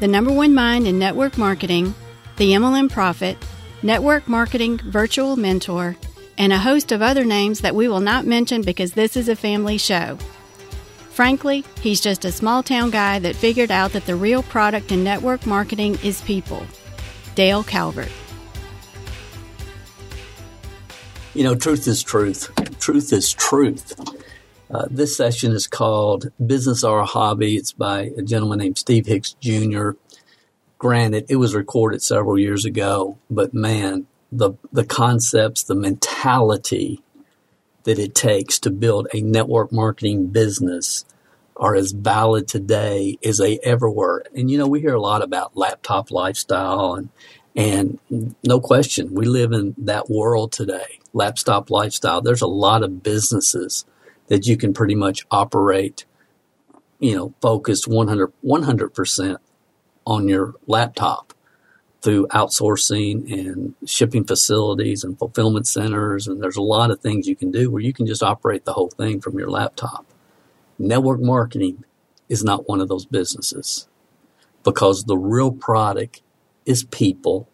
the number one mind in network marketing, the MLM Profit, network marketing virtual mentor, and a host of other names that we will not mention because this is a family show. Frankly, he's just a small town guy that figured out that the real product in network marketing is people. Dale Calvert. You know, truth is truth. Truth is truth. Uh, this session is called Business or a Hobby. It's by a gentleman named Steve Hicks Jr. Granted, it was recorded several years ago, but man, the, the concepts, the mentality that it takes to build a network marketing business are as valid today as they ever were. And you know, we hear a lot about laptop lifestyle and and no question, we live in that world today. Laptop lifestyle. There's a lot of businesses that you can pretty much operate, you know, focused 100, 100% on your laptop through outsourcing and shipping facilities and fulfillment centers. And there's a lot of things you can do where you can just operate the whole thing from your laptop. Network marketing is not one of those businesses because the real product is people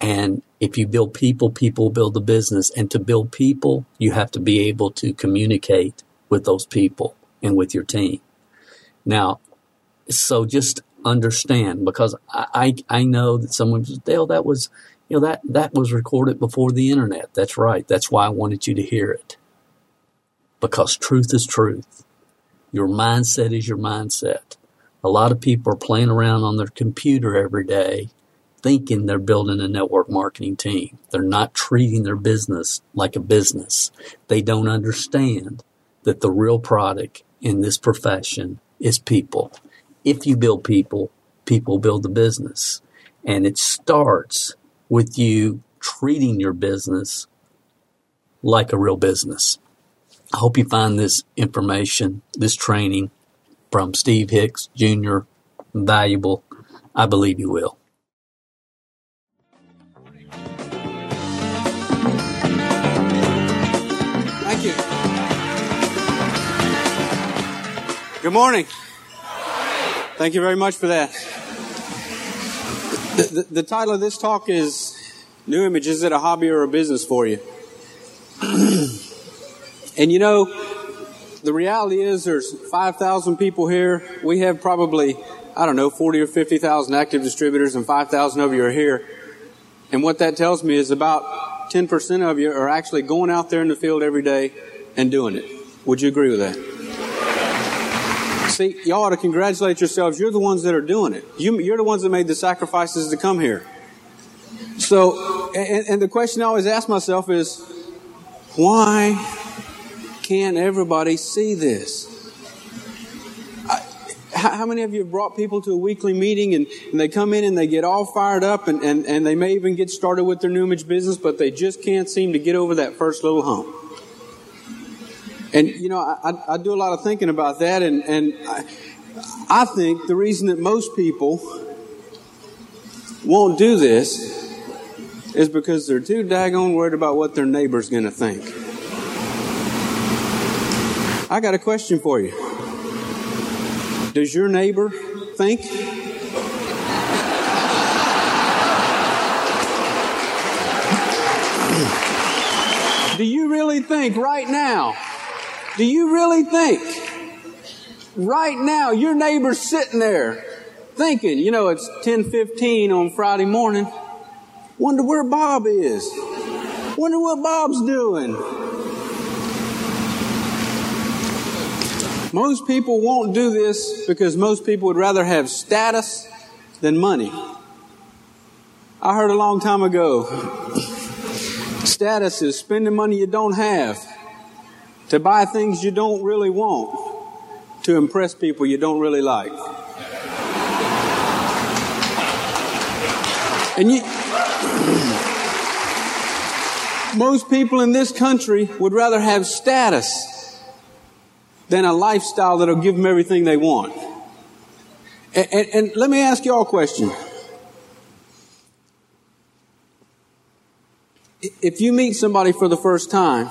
and if you build people, people build the business. And to build people, you have to be able to communicate with those people and with your team. Now, so just understand because I, I, I know that someone says, Dale, that was, you know, that, that was recorded before the internet. That's right. That's why I wanted you to hear it. Because truth is truth. Your mindset is your mindset. A lot of people are playing around on their computer every day thinking they're building a network marketing team. They're not treating their business like a business. They don't understand that the real product in this profession is people. If you build people, people build the business. And it starts with you treating your business like a real business. I hope you find this information, this training from Steve Hicks Jr. valuable. I believe you will. Thank you. Good morning. Thank you very much for that. The, the, the, title of this talk is New Image Is It a Hobby or a Business for You? and you know, the reality is there's 5,000 people here. We have probably, I don't know, 40 or 50,000 active distributors, and 5,000 of you are here. And what that tells me is about 10% of you are actually going out there in the field every day and doing it. Would you agree with that? See, y'all ought to congratulate yourselves. You're the ones that are doing it. You, are the ones that made the sacrifices to come here. So, and, and the question I always ask myself is, why can't everybody see this? How many of you have brought people to a weekly meeting and, and they come in and they get all fired up and, and, and they may even get started with their new image business, but they just can't seem to get over that first little hump? And, you know, I, I do a lot of thinking about that, and, and I, I think the reason that most people won't do this is because they're too daggone worried about what their neighbor's going to think. I got a question for you. Does your neighbor think? Do you really think right now? Do you really think right now your neighbor's sitting there thinking, you know, it's 10:15 on Friday morning. Wonder where Bob is. Wonder what Bob's doing. Most people won't do this because most people would rather have status than money. I heard a long time ago status is spending money you don't have to buy things you don't really want to impress people you don't really like. And you, most people in this country would rather have status than a lifestyle that'll give them everything they want. And, and, and let me ask you all a question. If you meet somebody for the first time,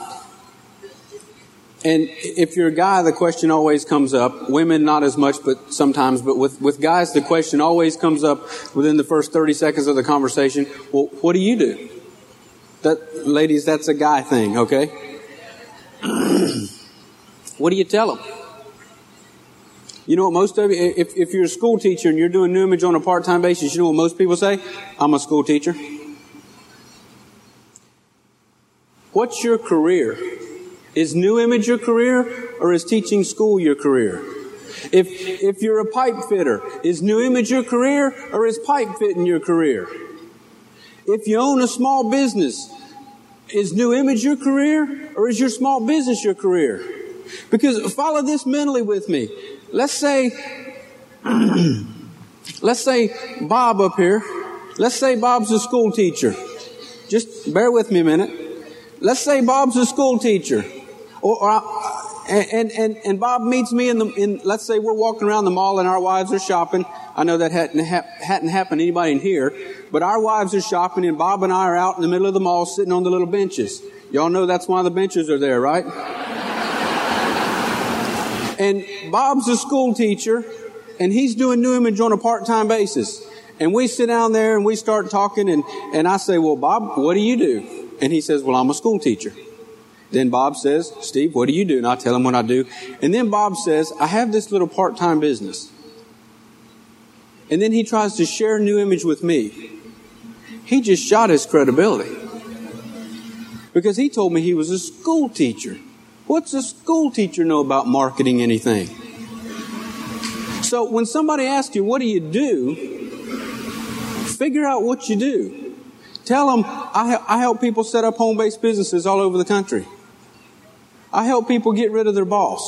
and if you're a guy, the question always comes up. Women, not as much, but sometimes. But with, with guys, the question always comes up within the first 30 seconds of the conversation. Well, what do you do? That, ladies, that's a guy thing, okay? what do you tell them? You know what most of you, if, if you're a school teacher and you're doing new image on a part-time basis, you know what most people say? I'm a school teacher. What's your career? Is new image your career or is teaching school your career? If, if you're a pipe fitter, is new image your career or is pipe fitting your career? If you own a small business, is new image your career or is your small business your career? Because follow this mentally with me. Let's say, let's say Bob up here, let's say Bob's a school teacher. Just bear with me a minute. Let's say Bob's a school teacher. Or, or uh, and, and, and Bob meets me in the, in, let's say we're walking around the mall and our wives are shopping. I know that hadn't, hadn't happened to anybody in here, but our wives are shopping and Bob and I are out in the middle of the mall sitting on the little benches. Y'all know that's why the benches are there, right? And Bob's a school teacher and he's doing new image on a part-time basis. And we sit down there and we start talking and, and I say, well, Bob, what do you do? And he says, well, I'm a school teacher. Then Bob says, Steve, what do you do? And I tell him what I do. And then Bob says, I have this little part-time business. And then he tries to share new image with me. He just shot his credibility. Because he told me he was a school teacher. What's a school teacher know about marketing anything? So when somebody asks you, what do you do? Figure out what you do. Tell them, I, I help people set up home-based businesses all over the country. I help people get rid of their boss.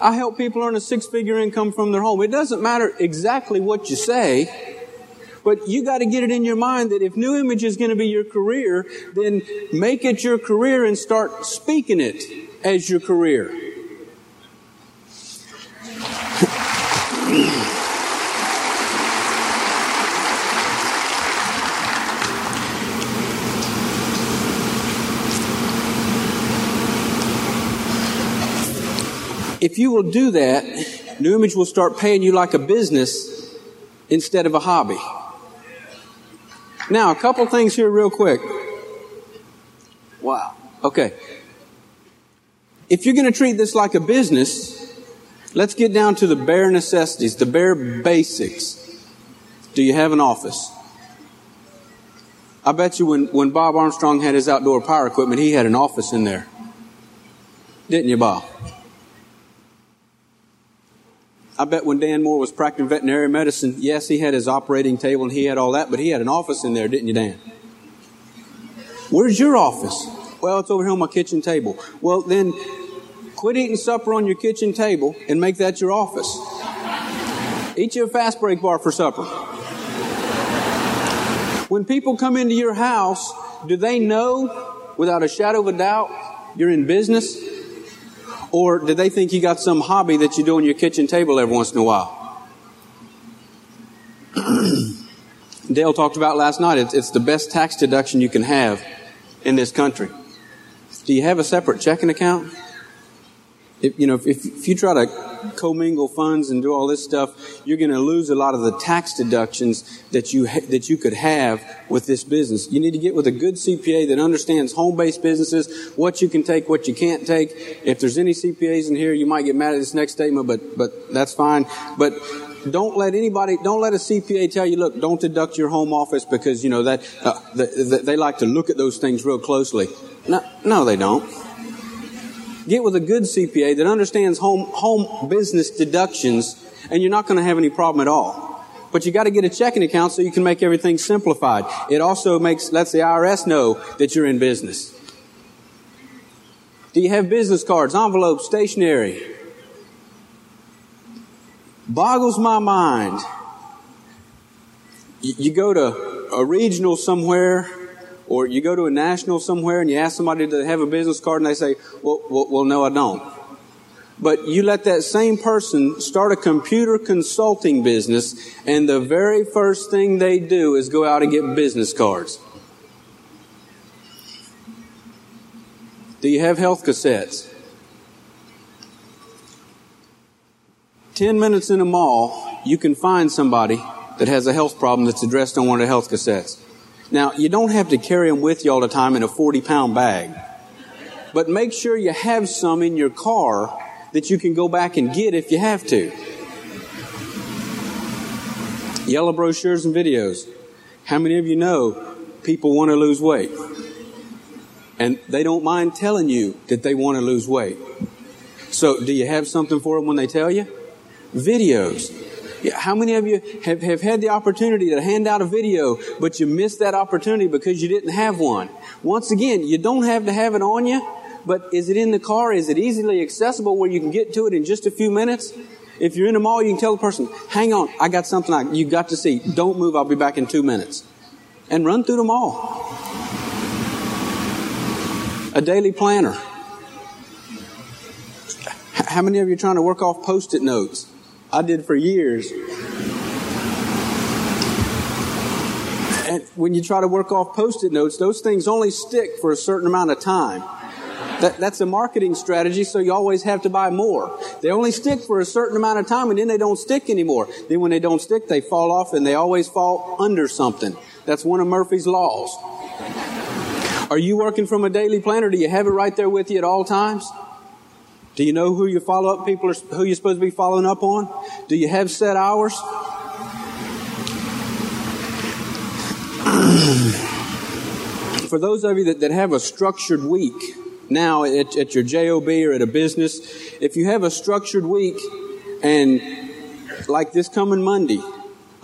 I help people earn a six figure income from their home. It doesn't matter exactly what you say, but you got to get it in your mind that if new image is going to be your career, then make it your career and start speaking it as your career. If you will do that, New Image will start paying you like a business instead of a hobby. Now, a couple things here real quick. Wow. Okay. If you're going to treat this like a business, let's get down to the bare necessities, the bare basics. Do you have an office? I bet you when, when Bob Armstrong had his outdoor power equipment, he had an office in there. Didn't you, Bob? I bet when Dan Moore was practicing veterinary medicine, yes, he had his operating table and he had all that, but he had an office in there, didn't you, Dan? Where's your office? Well, it's over here on my kitchen table. Well, then quit eating supper on your kitchen table and make that your office. Eat you a fast break bar for supper. When people come into your house, do they know without a shadow of a doubt you're in business? Or do they think you got some hobby that you do on your kitchen table every once in a while? Dale talked about last night. It's, it's the best tax deduction you can have in this country. Do you have a separate checking account? If, you know, if, if you try to commingle funds and do all this stuff, you're going to lose a lot of the tax deductions that you ha- that you could have with this business. You need to get with a good CPA that understands home-based businesses, what you can take, what you can't take. If there's any CPAs in here, you might get mad at this next statement, but but that's fine. But don't let anybody, don't let a CPA tell you, look, don't deduct your home office because you know that uh, the, the, they like to look at those things real closely. No, no, they don't. Get with a good CPA that understands home, home business deductions and you're not going to have any problem at all. But you got to get a checking account so you can make everything simplified. It also makes, lets the IRS know that you're in business. Do you have business cards, envelopes, stationery? Boggles my mind You go to a regional somewhere, or you go to a national somewhere and you ask somebody to have a business card and they say, well, well, well no, I don't. But you let that same person start a computer consulting business and the very first thing they do is go out and get business cards. Do you have health cassettes? 10 minutes in a mall, you can find somebody that has a health problem that's addressed on one of the health cassettes. Now, you don't have to carry them with you all the time in a 40 pound bag, but make sure you have some in your car that you can go back and get if you have to. Yellow brochures and videos. How many of you know people want to lose weight? And they don't mind telling you that they want to lose weight. So, do you have something for them when they tell you? videos. How many of you have, have had the opportunity to hand out a video, but you missed that opportunity because you didn't have one? Once again, you don't have to have it on you, but is it in the car? Is it easily accessible where you can get to it in just a few minutes? If you're in the mall, you can tell the person, hang on, I got something I, you've got to see. Don't move, I'll be back in two minutes. And run through the mall. A daily planner. How many of you are trying to work off post-it notes? I did for years. And when you try to work off post it notes, those things only stick for a certain amount of time. That, that's a marketing strategy, so you always have to buy more. They only stick for a certain amount of time and then they don't stick anymore. Then when they don't stick, they fall off and they always fall under something. That's one of Murphy's laws. Are you working from a daily planner? Do you have it right there with you at all times? Do you know who your follow up people are, who you're supposed to be following up on? Do you have set hours? For those of you that, that have a structured week now at, at your JOB or at a business, if you have a structured week and like this coming Monday,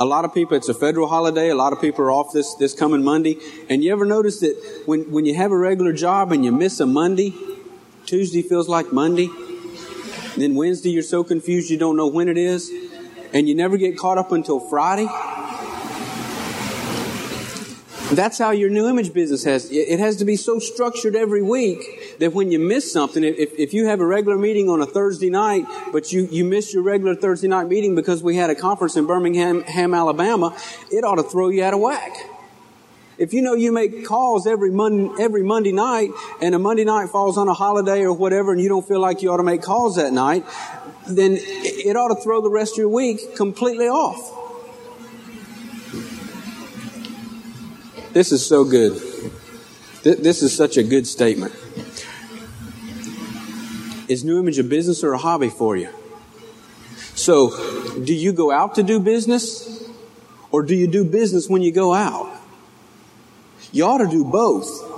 a lot of people, it's a federal holiday. A lot of people are off this, this coming Monday. And you ever notice that when, when you have a regular job and you miss a Monday, Tuesday feels like Monday? Then Wednesday, you're so confused you don't know when it is, and you never get caught up until Friday. That's how your new image business has. It has to be so structured every week that when you miss something, if, if you have a regular meeting on a Thursday night, but you, you miss your regular Thursday night meeting because we had a conference in Birmingham, Alabama, it ought to throw you out of whack. If you know you make calls every Monday, every Monday night and a Monday night falls on a holiday or whatever and you don't feel like you ought to make calls that night, then it ought to throw the rest of your week completely off. This is so good. This is such a good statement. Is New Image a business or a hobby for you? So, do you go out to do business? Or do you do business when you go out? You ought to do both.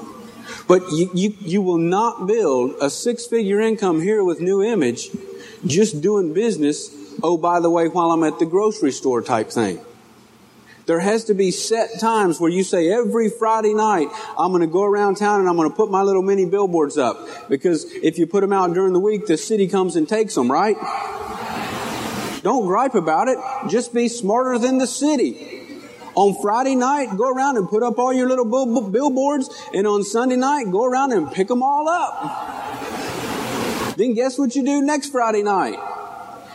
But you, you, you will not build a six figure income here with New Image just doing business, oh, by the way, while I'm at the grocery store type thing. There has to be set times where you say every Friday night, I'm going to go around town and I'm going to put my little mini billboards up. Because if you put them out during the week, the city comes and takes them, right? Don't gripe about it. Just be smarter than the city. On Friday night, go around and put up all your little billboards, and on Sunday night, go around and pick them all up. Then guess what you do next Friday night?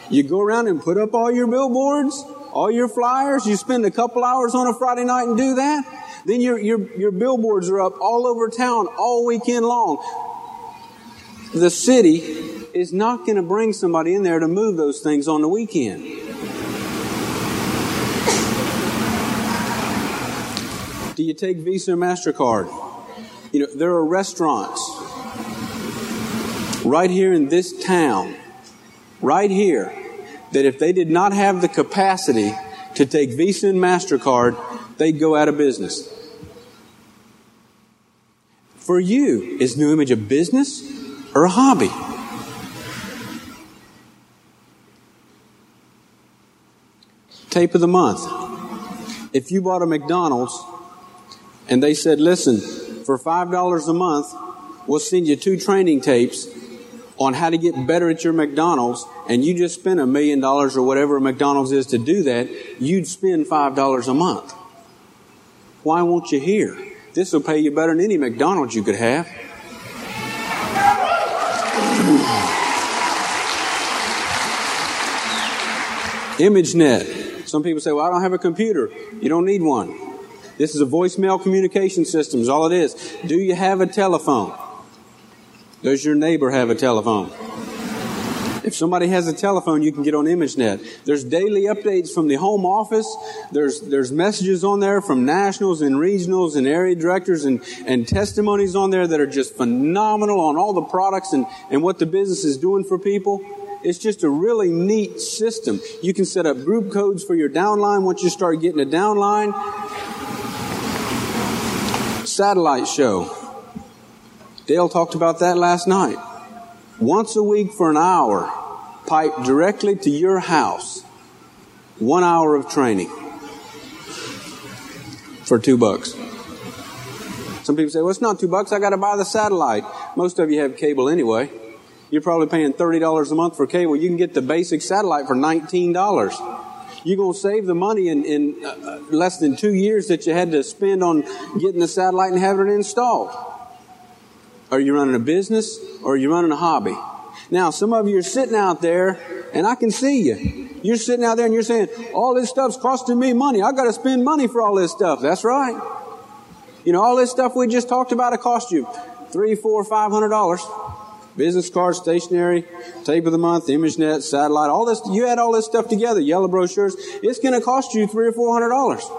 You go around and put up all your billboards, all your flyers. You spend a couple hours on a Friday night and do that. Then your, your, your billboards are up all over town all weekend long. The city is not going to bring somebody in there to move those things on the weekend. Do you take Visa or MasterCard? You know, there are restaurants right here in this town, right here, that if they did not have the capacity to take Visa and MasterCard, they'd go out of business. For you, is New Image a business or a hobby? Tape of the month. If you bought a McDonald's and they said, listen, for $5 a month, we'll send you two training tapes on how to get better at your McDonald's, and you just spend a million dollars or whatever McDonald's is to do that, you'd spend $5 a month. Why won't you hear? This will pay you better than any McDonald's you could have. ImageNet. Some people say, well, I don't have a computer. You don't need one. This is a voicemail communication system, is all it is. Do you have a telephone? Does your neighbor have a telephone? If somebody has a telephone, you can get on ImageNet. There's daily updates from the home office. There's, there's messages on there from nationals and regionals and area directors and, and testimonies on there that are just phenomenal on all the products and, and what the business is doing for people. It's just a really neat system. You can set up group codes for your downline once you start getting a downline. Satellite show. Dale talked about that last night. Once a week for an hour, pipe directly to your house. One hour of training for two bucks. Some people say, well, it's not two bucks. I got to buy the satellite. Most of you have cable anyway. You're probably paying $30 a month for cable. You can get the basic satellite for $19. You're going to save the money in, in uh, less than two years that you had to spend on getting the satellite and having it installed. Are you running a business or are you running a hobby? Now, some of you are sitting out there and I can see you. You're sitting out there and you're saying, all this stuff's costing me money. I got to spend money for all this stuff. That's right. You know, all this stuff we just talked about, it cost you three, four, five hundred dollars business cards, stationery, tape of the month, ImageNet, satellite, all this, you add all this stuff together, yellow brochures, it's going to cost you three or four hundred dollars.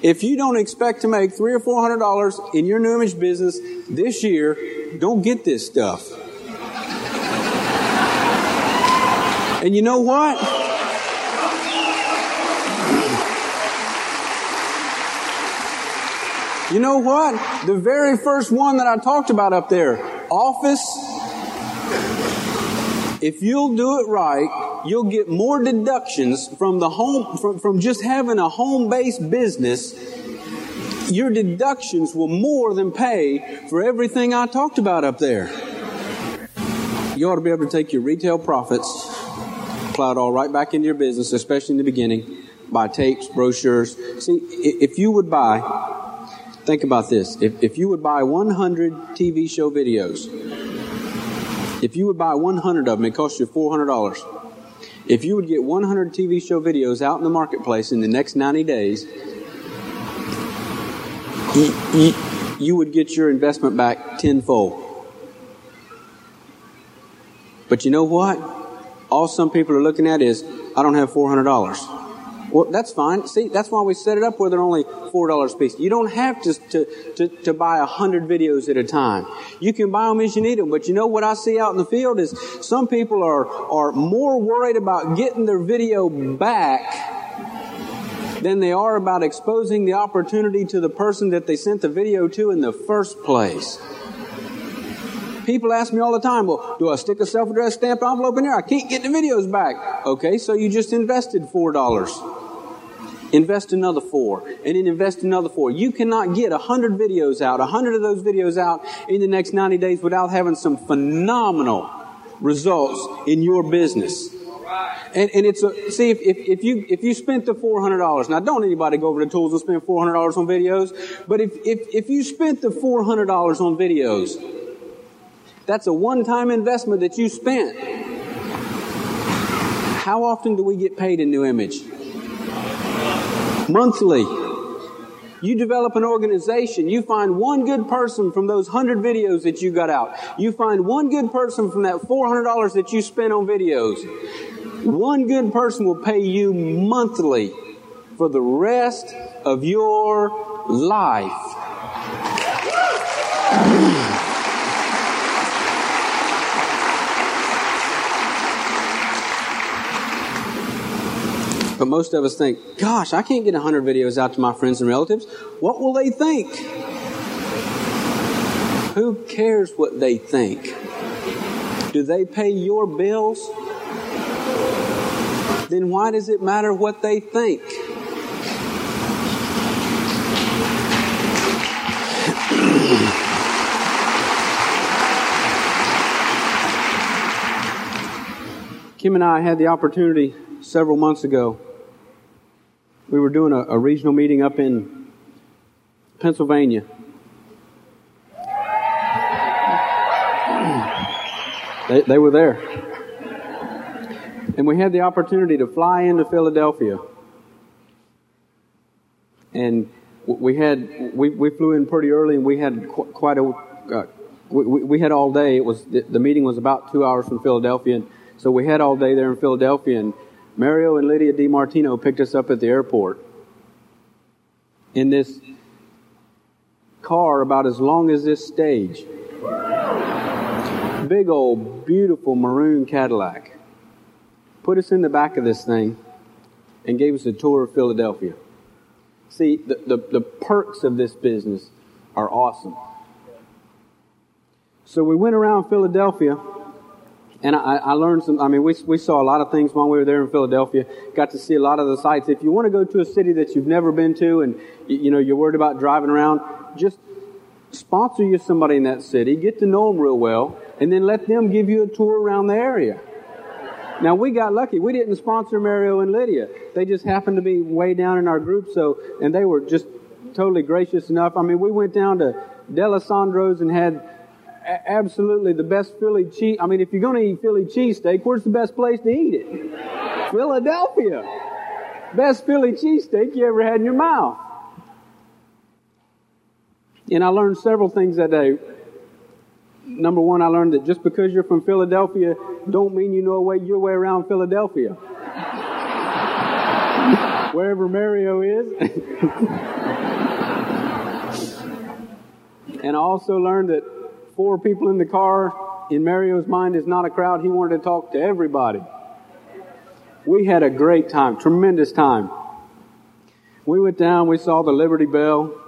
If you don't expect to make three or four hundred dollars in your new image business this year, don't get this stuff. and you know what? You know what? The very first one that I talked about up there, office if you'll do it right, you'll get more deductions from the home, from, from just having a home-based business. Your deductions will more than pay for everything I talked about up there. You ought to be able to take your retail profits, plow it all right back into your business, especially in the beginning, buy tapes, brochures. See, if you would buy, think about this. If, if you would buy 100 TV show videos, if you would buy 100 of them, it costs you $400. If you would get 100 TV show videos out in the marketplace in the next 90 days, you, you, would get your investment back tenfold. But you know what? All some people are looking at is, I don't have $400. Well, that's fine. See, that's why we set it up where they're only four dollars a piece. You don't have to, to, to, to buy a hundred videos at a time. You can buy them as you need them. But you know what I see out in the field is some people are, are more worried about getting their video back than they are about exposing the opportunity to the person that they sent the video to in the first place. People ask me all the time, well, do I stick a self-addressed stamped envelope in there? I can't get the videos back. Okay, so you just invested four dollars invest another four, and then invest another four. You cannot get a hundred videos out, a hundred of those videos out in the next 90 days without having some phenomenal results in your business. And, and it's a, see, if, if, if, you, if you spent the $400, now don't anybody go over to tools and spend $400 on videos, but if, if, if you spent the $400 on videos, that's a one-time investment that you spent. How often do we get paid in new image? Monthly. You develop an organization. You find one good person from those hundred videos that you got out. You find one good person from that $400 that you spent on videos. One good person will pay you monthly for the rest of your life. But most of us think, gosh, I can't get 100 videos out to my friends and relatives. What will they think? Who cares what they think? Do they pay your bills? Then why does it matter what they think? Kim and I had the opportunity several months ago we were doing a, a regional meeting up in Pennsylvania. They, they were there. And we had the opportunity to fly into Philadelphia. And we had we, we flew in pretty early, and we had qu- quite a uh, we, we had all day. It was the, the meeting was about two hours from Philadelphia, and so we had all day there in Philadelphia. And Mario and Lydia DiMartino picked us up at the airport in this car about as long as this stage. Big old beautiful maroon Cadillac. Put us in the back of this thing and gave us a tour of Philadelphia. See, the, the, the perks of this business are awesome. So we went around Philadelphia and I, I, learned some, I mean, we, we saw a lot of things while we were there in Philadelphia. Got to see a lot of the sights. If you want to go to a city that you've never been to and, you, know, you're worried about driving around, just sponsor you somebody in that city, get to know them real well, and then let them give you a tour around the area. Now we got lucky. We didn't sponsor Mario and Lydia. They just happened to be way down in our group. So, and they were just totally gracious enough. I mean, we went down to D'Alessandro's and had absolutely the best Philly cheese. I mean, if you're going to eat Philly cheesesteak, where's the best place to eat it? Philadelphia. Best Philly cheesesteak you ever had in your mouth. And I learned several things that day number one, I learned that just because you're from Philadelphia, don't mean you know your way around Philadelphia. Wherever Mario is. and I also learned that four people in the car, in Mario's mind, is not a crowd. He wanted to talk to everybody. We had a great time, tremendous time. We went down, we saw the Liberty Bell,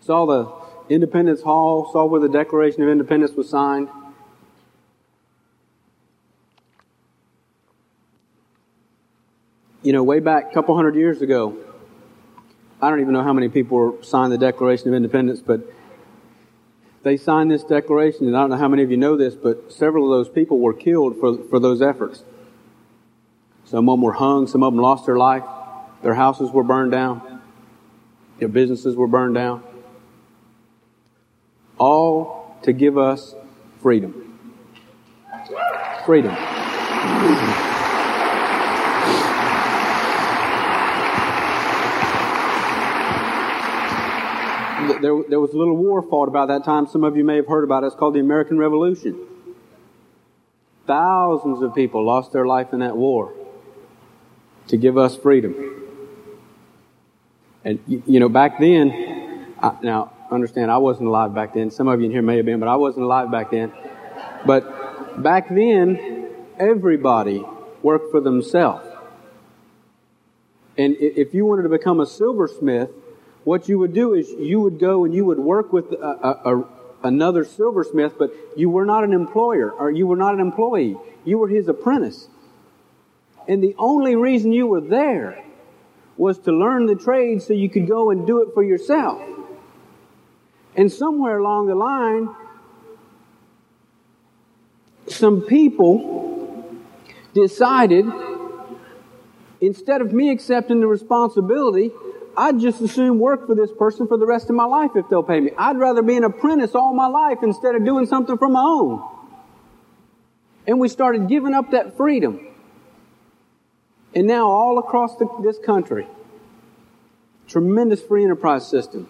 saw the Independence Hall, saw where the Declaration of Independence was signed. You know, way back a couple hundred years ago, I don't even know how many people signed the Declaration of Independence, but they signed this declaration, and I don't know how many of you know this, but several of those people were killed for, for those efforts. Some of them were hung, some of them lost their life, their houses were burned down, their businesses were burned down all to give us freedom. Freedom. There, there was a little war fought about that time. Some of you may have heard about it. It's called the American Revolution. Thousands of people lost their life in that war to give us freedom. And, you know, back then, I, now, understand I wasn't alive back then. Some of you in here may have been, but I wasn't alive back then. But back then, everybody worked for themselves. And if you wanted to become a silversmith, what you would do is you would go and you would work with a, a, a, another silversmith, but you were not an employer or you were not an employee. You were his apprentice. And the only reason you were there was to learn the trade so you could go and do it for yourself. And somewhere along the line, some people decided instead of me accepting the responsibility, I'd just as soon work for this person for the rest of my life if they'll pay me. I'd rather be an apprentice all my life instead of doing something for my own. And we started giving up that freedom. And now all across the, this country, tremendous free enterprise system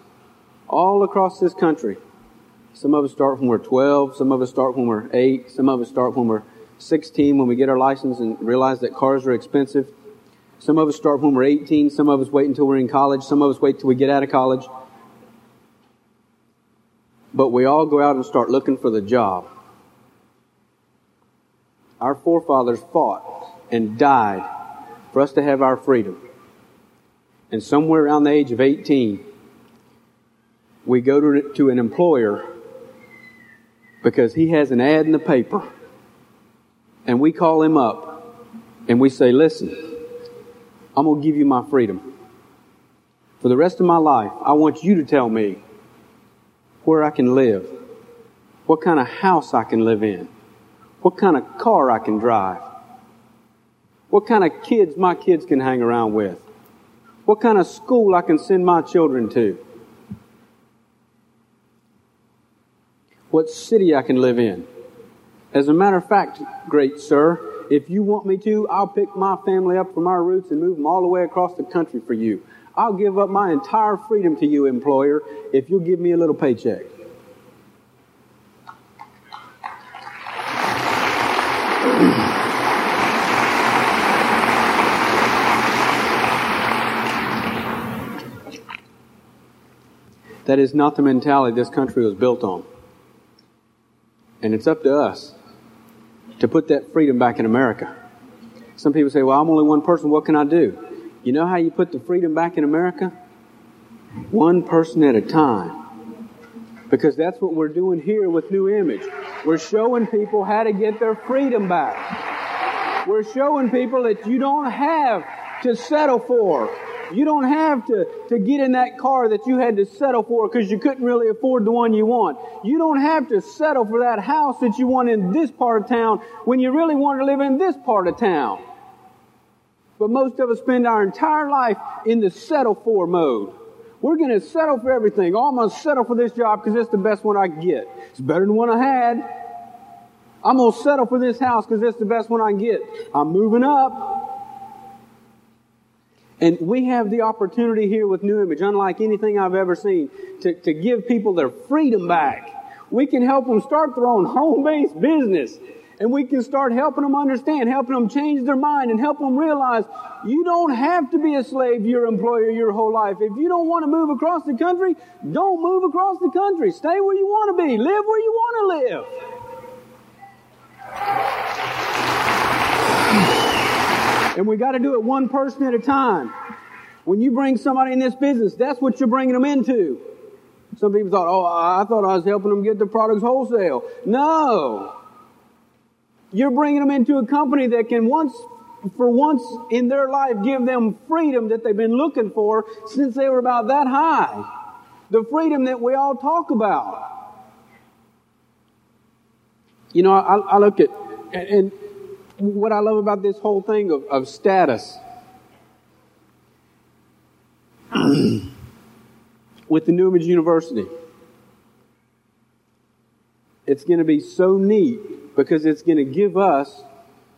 all across this country. Some of us start when we're 12, some of us start when we're 8, some of us start when we're 16 when we get our license and realize that cars are expensive. Some of us start when we're 18, some of us wait until we're in college, some of us wait till we get out of college. But we all go out and start looking for the job. Our forefathers fought and died for us to have our freedom. And somewhere around the age of 18, we go to, to an employer because he has an ad in the paper and we call him up and we say, listen, I'm going to give you my freedom. For the rest of my life, I want you to tell me where I can live, what kind of house I can live in, what kind of car I can drive, what kind of kids my kids can hang around with, what kind of school I can send my children to, what city I can live in. As a matter of fact, great sir, if you want me to, I'll pick my family up from our roots and move them all the way across the country for you. I'll give up my entire freedom to you, employer, if you'll give me a little paycheck. That is not the mentality this country was built on. And it's up to us to put that freedom back in America. Some people say, well, I'm only one person. What can I do? You know how you put the freedom back in America? One person at a time. Because that's what we're doing here with New Image. We're showing people how to get their freedom back. We're showing people that you don't have to settle for you don't have to, to get in that car that you had to settle for because you couldn't really afford the one you want. You don't have to settle for that house that you want in this part of town when you really want to live in this part of town. But most of us spend our entire life in the settle for mode. We're going to settle for everything. Oh, I'm going to settle for this job because it's the best one I can get. It's better than one I had. I'm going to settle for this house because it's the best one I can get. I'm moving up. And we have the opportunity here with New Image, unlike anything I've ever seen, to, to give people their freedom back. We can help them start their own home-based business. And we can start helping them understand, helping them change their mind, and help them realize you don't have to be a slave to your employer your whole life. If you don't want to move across the country, don't move across the country. Stay where you want to be. Live where you want to live. And we got to do it one person at a time. When you bring somebody in this business, that's what you're bringing them into. Some people thought, oh, I thought I was helping them get their products wholesale. No. You're bringing them into a company that can once, for once in their life, give them freedom that they've been looking for since they were about that high. The freedom that we all talk about. You know, I, I look at, and what I love about this whole thing of, of status with the New Image University. It's going to be so neat because it's going to give us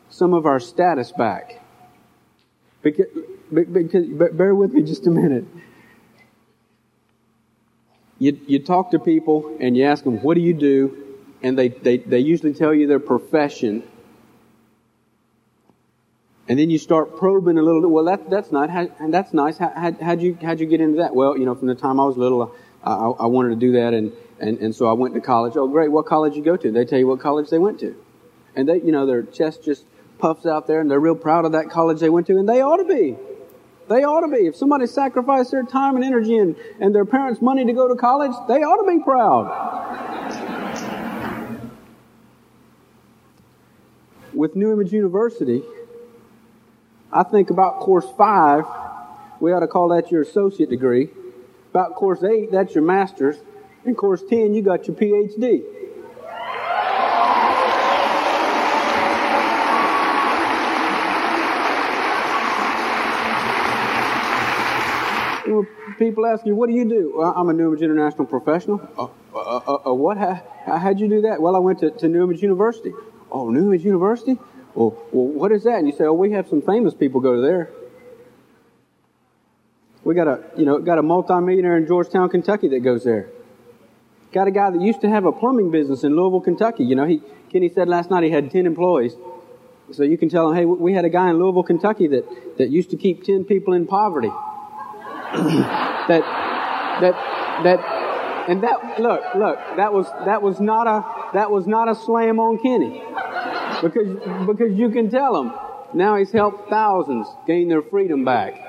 some of our status back. Because, because bear with me just a minute. You, you talk to people and you ask them, what do you do? And they, they, they usually tell you their profession and then you start probing a little bit. Well, that, that's not, how, that's nice. How, how, how'd you, how'd you get into that? Well, you know, from the time I was little, I, I, I wanted to do that and, and, and so I went to college. Oh, great. What college you go to? They tell you what college they went to. And they, you know, their chest just puffs out there and they're real proud of that college they went to and they ought to be. They ought to be. If somebody sacrificed their time and energy and, and their parents' money to go to college, they ought to be proud. With New Image University, I think about course five, we ought to call that your associate degree. About course eight, that's your master's. And course 10, you got your PhD. people ask you, what do you do? Well, I'm a New International professional. Uh, uh, uh, uh what? How, how'd you do that? Well, I went to, to University. Oh, New University? Well, well, what is that? And you say, oh, we have some famous people go there. We got a, you know, got a multimillionaire in Georgetown, Kentucky that goes there. Got a guy that used to have a plumbing business in Louisville, Kentucky. You know, he, Kenny said last night he had 10 employees. So you can tell him, hey, we had a guy in Louisville, Kentucky that, that used to keep 10 people in poverty. that, that, that, and that, look, look, that was, that was not a, that was not a slam on Kenny. Because, because you can tell him. Now he's helped thousands gain their freedom back.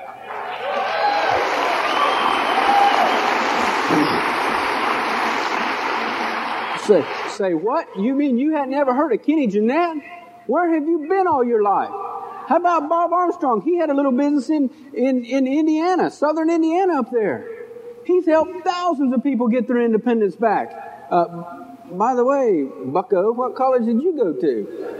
say, say, what? You mean you had never heard of Kenny Jeanette? Where have you been all your life? How about Bob Armstrong? He had a little business in, in, in Indiana, southern Indiana up there. He's helped thousands of people get their independence back. Uh, by the way, bucko, what college did you go to?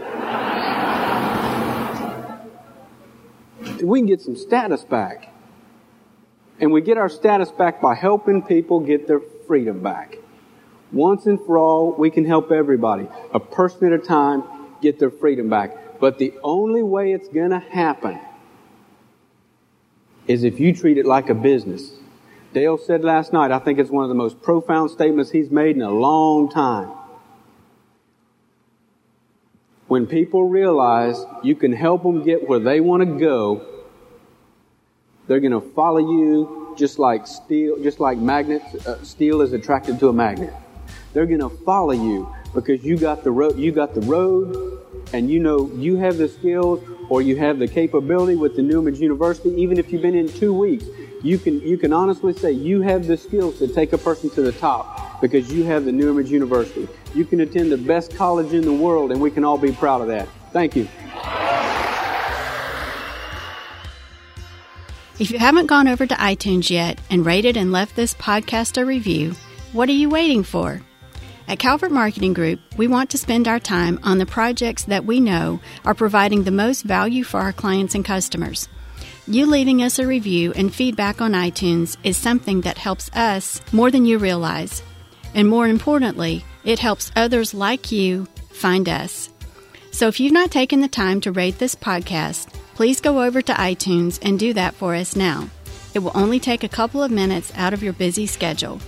we can get some status back. And we get our status back by helping people get their freedom back. Once and for all, we can help everybody, a person at a time, get their freedom back. But the only way it's going to happen is if you treat it like a business. Dale said last night, I think it's one of the most profound statements he's made in a long time. When people realize you can help them get where they want to go, they're going to follow you just like steel, just like magnets. Uh, steel is attracted to a magnet. They're going to follow you because you got the road. You got the road, and you know you have the skills or you have the capability with the New Image University. Even if you've been in two weeks, you can you can honestly say you have the skills to take a person to the top because you have the New Image University. You can attend the best college in the world, and we can all be proud of that. Thank you. If you haven't gone over to iTunes yet and rated and left this podcast a review, what are you waiting for? At Calvert Marketing Group, we want to spend our time on the projects that we know are providing the most value for our clients and customers. You leaving us a review and feedback on iTunes is something that helps us more than you realize. And more importantly, it helps others like you find us. So if you've not taken the time to rate this podcast, please go over to iTunes and do that for us now. It will only take a couple of minutes out of your busy schedule.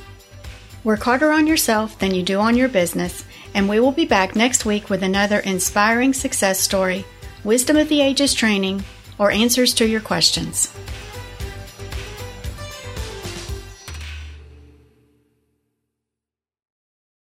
Work harder on yourself than you do on your business, and we will be back next week with another inspiring success story, wisdom of the ages training, or answers to your questions.